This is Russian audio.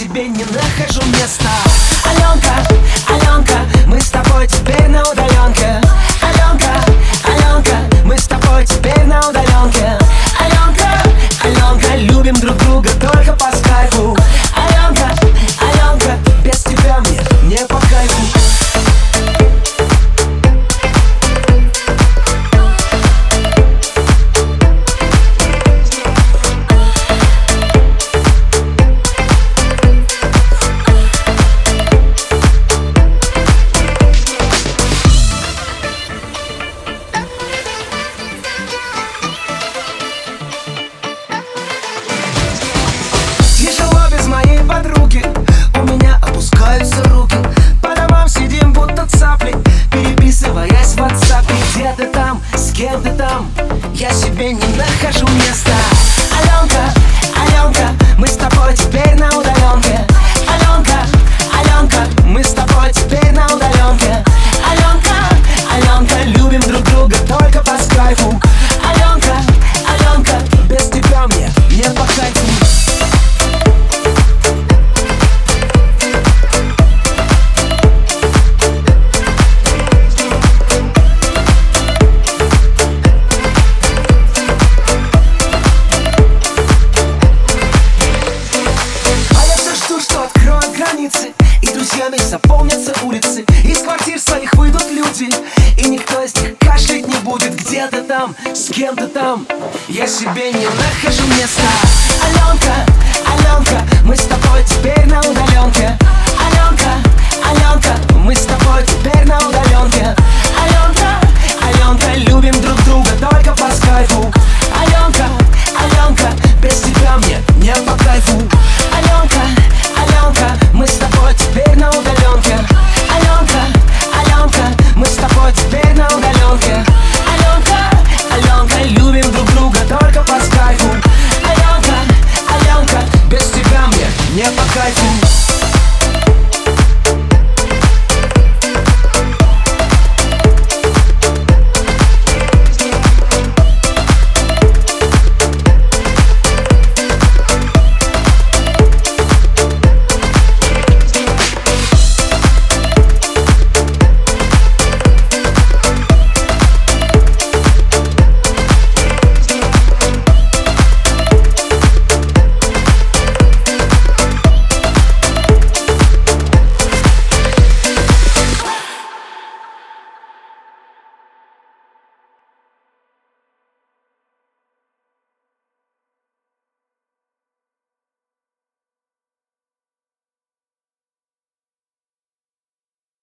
себе не нахожу места. been своих выйдут люди И никто из них кашлять не будет. Где-то там, с кем-то там. Я себе не нахожу места. Аленка, Аленка Мы с тобой теперь на удаленке. Аленка, Bye.